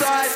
side.